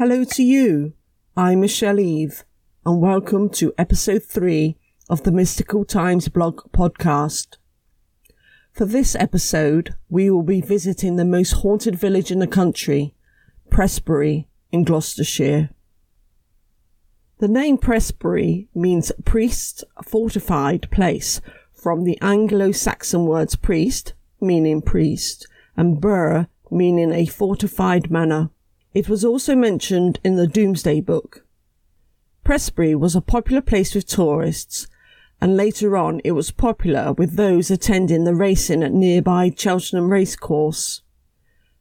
Hello to you. I'm Michelle Eve, and welcome to episode three of the Mystical Times blog podcast. For this episode, we will be visiting the most haunted village in the country, Prestbury in Gloucestershire. The name Prestbury means priest fortified place from the Anglo-Saxon words priest, meaning priest, and burr, meaning a fortified manor. It was also mentioned in the Domesday Book. Prestbury was a popular place with tourists, and later on it was popular with those attending the racing at nearby Cheltenham Racecourse.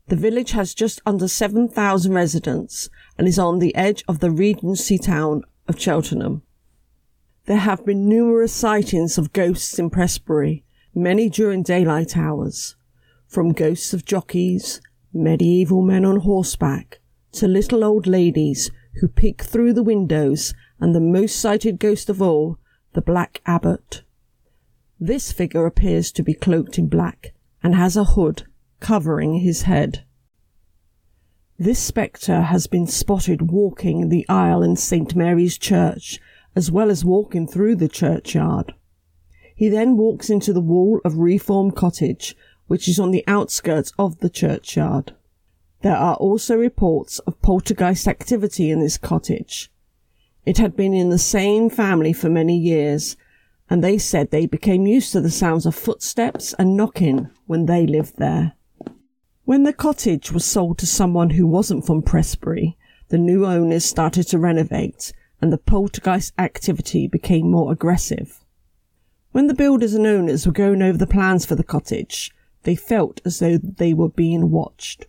The village has just under 7,000 residents and is on the edge of the Regency town of Cheltenham. There have been numerous sightings of ghosts in Prestbury, many during daylight hours, from ghosts of jockeys, medieval men on horseback, to little old ladies who peek through the windows, and the most sighted ghost of all, the Black Abbot. This figure appears to be cloaked in black and has a hood covering his head. This spectre has been spotted walking the aisle in St. Mary's Church as well as walking through the churchyard. He then walks into the wall of Reform Cottage, which is on the outskirts of the churchyard. There are also reports of poltergeist activity in this cottage. It had been in the same family for many years, and they said they became used to the sounds of footsteps and knocking when they lived there. When the cottage was sold to someone who wasn't from Prestbury, the new owners started to renovate and the poltergeist activity became more aggressive. When the builders and owners were going over the plans for the cottage, they felt as though they were being watched.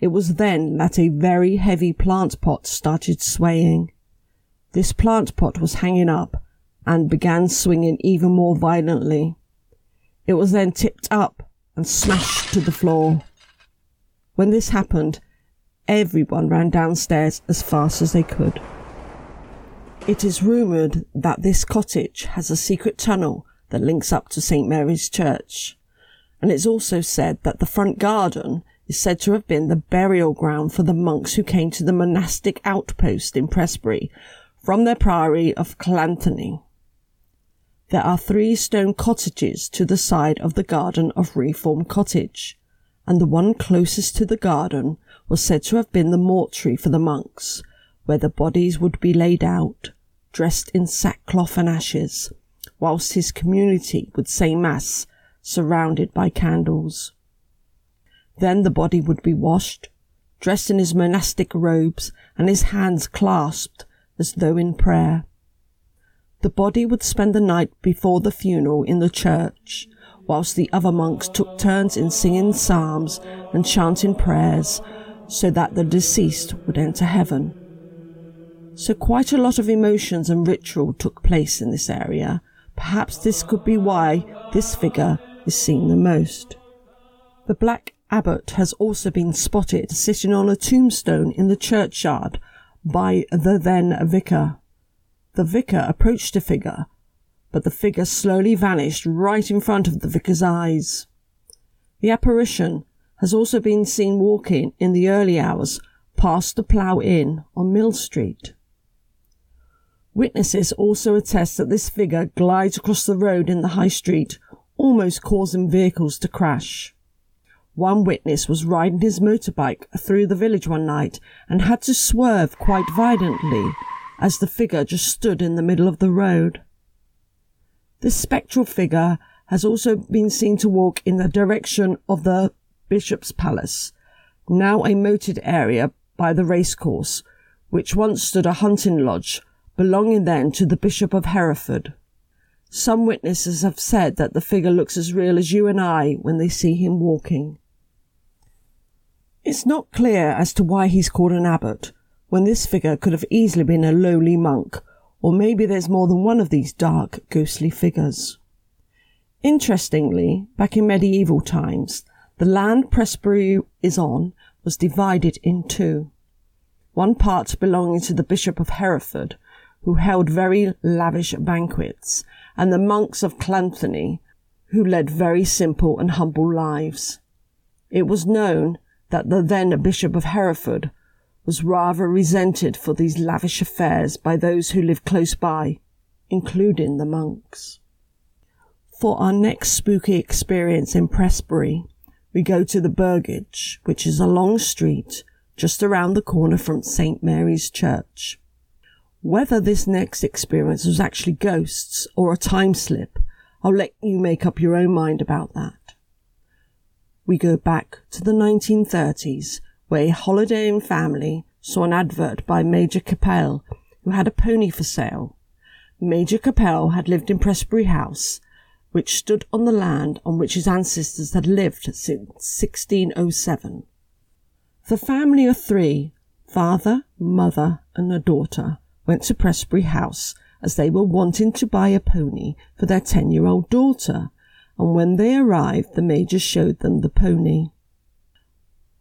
It was then that a very heavy plant pot started swaying. This plant pot was hanging up and began swinging even more violently. It was then tipped up and smashed to the floor. When this happened, everyone ran downstairs as fast as they could. It is rumoured that this cottage has a secret tunnel that links up to St Mary's Church. And it's also said that the front garden is said to have been the burial ground for the monks who came to the monastic outpost in Prestbury from their priory of Llanthony. There are three stone cottages to the side of the garden of Reform Cottage, and the one closest to the garden was said to have been the mortuary for the monks, where the bodies would be laid out dressed in sackcloth and ashes, whilst his community would say Mass surrounded by candles. Then the body would be washed, dressed in his monastic robes and his hands clasped as though in prayer. The body would spend the night before the funeral in the church, whilst the other monks took turns in singing psalms and chanting prayers so that the deceased would enter heaven. So quite a lot of emotions and ritual took place in this area. Perhaps this could be why this figure is seen the most. The Black Abbot has also been spotted sitting on a tombstone in the churchyard by the then vicar. The vicar approached the figure, but the figure slowly vanished right in front of the vicar's eyes. The apparition has also been seen walking in the early hours past the Plough Inn on Mill Street. Witnesses also attest that this figure glides across the road in the high street, almost causing vehicles to crash. One witness was riding his motorbike through the village one night and had to swerve quite violently as the figure just stood in the middle of the road. This spectral figure has also been seen to walk in the direction of the Bishop's Palace, now a moated area by the racecourse, which once stood a hunting lodge belonging then to the Bishop of Hereford. Some witnesses have said that the figure looks as real as you and I when they see him walking. It's not clear as to why he's called an abbot, when this figure could have easily been a lowly monk, or maybe there's more than one of these dark, ghostly figures. Interestingly, back in medieval times, the land Prestbury is on was divided in two. One part belonging to the Bishop of Hereford who held very lavish banquets, and the monks of Llanthony, who led very simple and humble lives. It was known that the then Bishop of Hereford was rather resented for these lavish affairs by those who lived close by, including the monks. For our next spooky experience in Prestbury, we go to the Burgage, which is a long street just around the corner from St. Mary's Church. Whether this next experience was actually ghosts or a time slip, I'll let you make up your own mind about that. We go back to the 1930s, where a holidaying family saw an advert by Major Capel, who had a pony for sale. Major Capel had lived in Prestbury House, which stood on the land on which his ancestors had lived since 1607. The family of three, father, mother, and a daughter, went to Prestbury House as they were wanting to buy a pony for their 10 year old daughter, and when they arrived, the Major showed them the pony.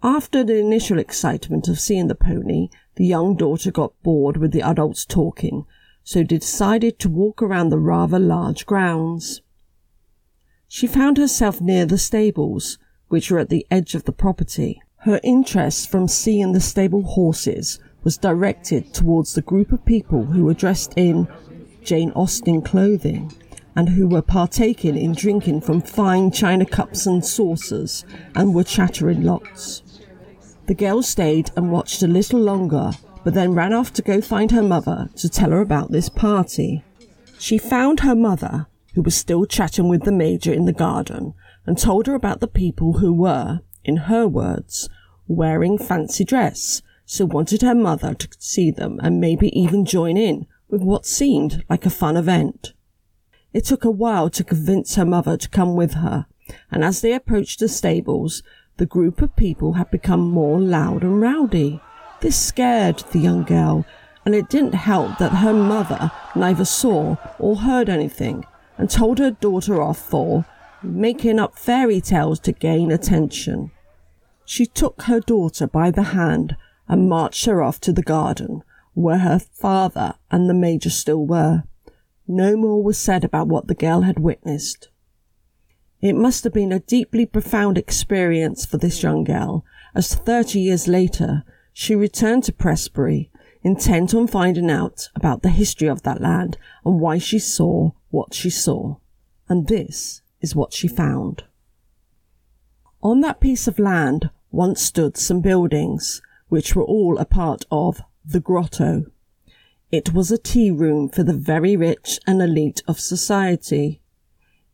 After the initial excitement of seeing the pony, the young daughter got bored with the adults talking, so decided to walk around the rather large grounds. She found herself near the stables, which were at the edge of the property. Her interest from seeing the stable horses was directed towards the group of people who were dressed in Jane Austen clothing and who were partaking in drinking from fine china cups and saucers and were chattering lots. The girl stayed and watched a little longer, but then ran off to go find her mother to tell her about this party. She found her mother, who was still chatting with the major in the garden, and told her about the people who were, in her words, wearing fancy dress, so wanted her mother to see them and maybe even join in with what seemed like a fun event. It took a while to convince her mother to come with her, and as they approached the stables, the group of people had become more loud and rowdy. This scared the young girl, and it didn't help that her mother neither saw or heard anything and told her daughter off for making up fairy tales to gain attention. She took her daughter by the hand and marched her off to the garden, where her father and the major still were. No more was said about what the girl had witnessed. It must have been a deeply profound experience for this young girl, as thirty years later she returned to Prestbury, intent on finding out about the history of that land and why she saw what she saw. And this is what she found. On that piece of land once stood some buildings, which were all a part of the grotto. It was a tea room for the very rich and elite of society.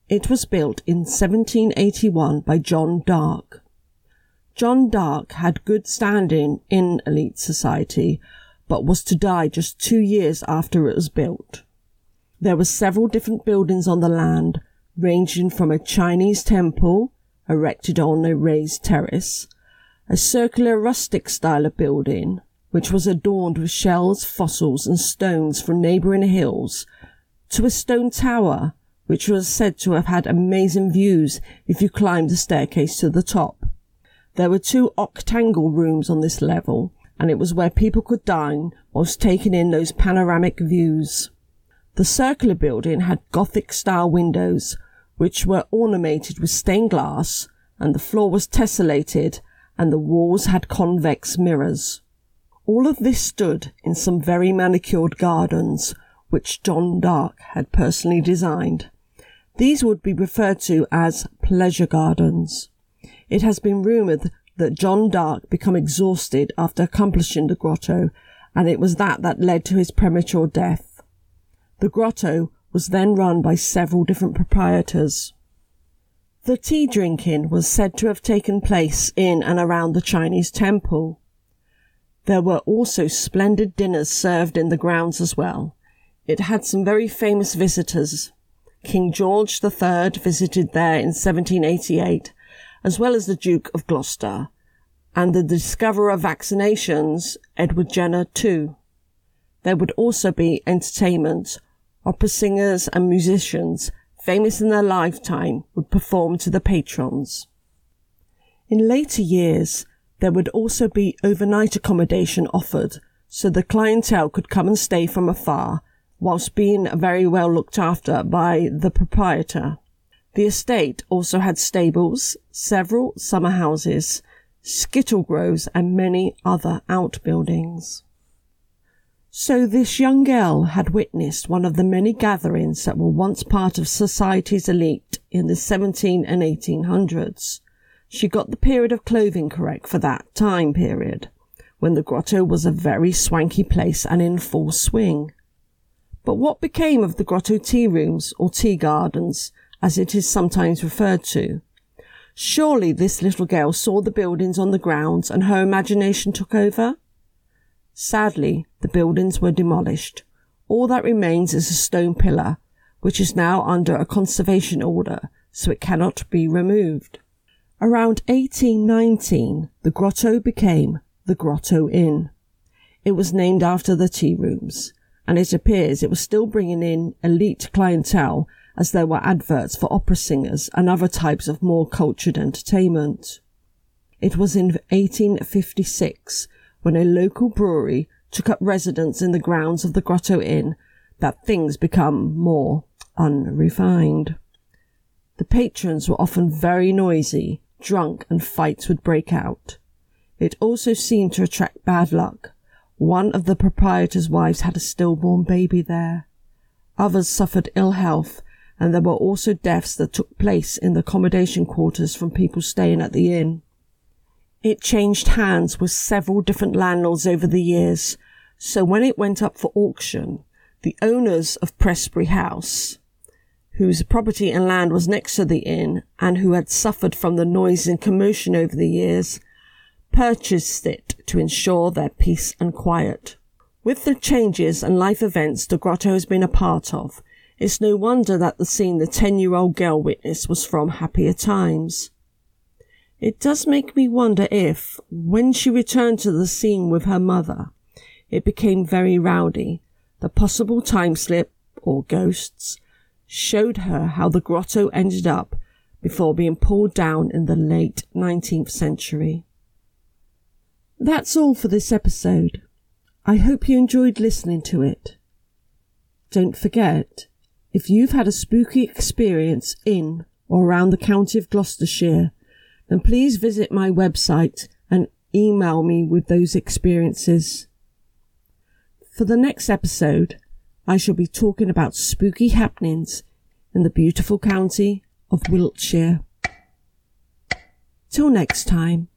It was built in 1781 by John Dark. John Dark had good standing in elite society, but was to die just two years after it was built. There were several different buildings on the land, ranging from a Chinese temple, erected on a raised terrace, a circular rustic style of building, which was adorned with shells, fossils, and stones from neighbouring hills, to a stone tower, which was said to have had amazing views if you climbed the staircase to the top. There were two octangle rooms on this level, and it was where people could dine whilst taking in those panoramic views. The circular building had Gothic style windows, which were ornamented with stained glass, and the floor was tessellated, and the walls had convex mirrors. All of this stood in some very manicured gardens, which John Dark had personally designed. These would be referred to as pleasure gardens. It has been rumoured that John Dark became exhausted after accomplishing the grotto, and it was that that led to his premature death. The grotto was then run by several different proprietors. The tea drinking was said to have taken place in and around the Chinese temple. There were also splendid dinners served in the grounds as well. It had some very famous visitors. King George III visited there in 1788, as well as the Duke of Gloucester, and the discoverer of vaccinations, Edward Jenner, too. There would also be entertainment. Opera singers and musicians, famous in their lifetime, would perform to the patrons. In later years, there would also be overnight accommodation offered, so the clientele could come and stay from afar, whilst being very well looked after by the proprietor. The estate also had stables, several summer houses, skittle groves, and many other outbuildings. So this young girl had witnessed one of the many gatherings that were once part of society's elite in the 17 and 1800s. She got the period of clothing correct for that time period, when the grotto was a very swanky place and in full swing. But what became of the grotto tea rooms or tea gardens, as it is sometimes referred to? Surely this little girl saw the buildings on the grounds and her imagination took over? Sadly, the buildings were demolished. All that remains is a stone pillar, which is now under a conservation order, so it cannot be removed. Around 1819, the grotto became the Grotto Inn. It was named after the tea rooms, and it appears it was still bringing in elite clientele as there were adverts for opera singers and other types of more cultured entertainment. It was in 1856 when a local brewery took up residence in the grounds of the Grotto Inn that things become more unrefined. The patrons were often very noisy, drunk, and fights would break out. It also seemed to attract bad luck. One of the proprietor's wives had a stillborn baby there. Others suffered ill health, and there were also deaths that took place in the accommodation quarters from people staying at the inn. It changed hands with several different landlords over the years, so when it went up for auction, the owners of Prestbury House, whose property and land was next to the inn and who had suffered from the noise and commotion over the years, purchased it to ensure their peace and quiet. With the changes and life events the grotto has been a part of, it's no wonder that the scene the 10 year old girl witnessed was from happier times. It does make me wonder if, when she returned to the scene with her mother, it became very rowdy. The possible time slip, or ghosts, showed her how the grotto ended up before being pulled down in the late 19th century. That's all for this episode. I hope you enjoyed listening to it. Don't forget, if you've had a spooky experience in or around the county of Gloucestershire, then please visit my website and email me with those experiences. For the next episode, I shall be talking about spooky happenings in the beautiful county of Wiltshire. Till next time.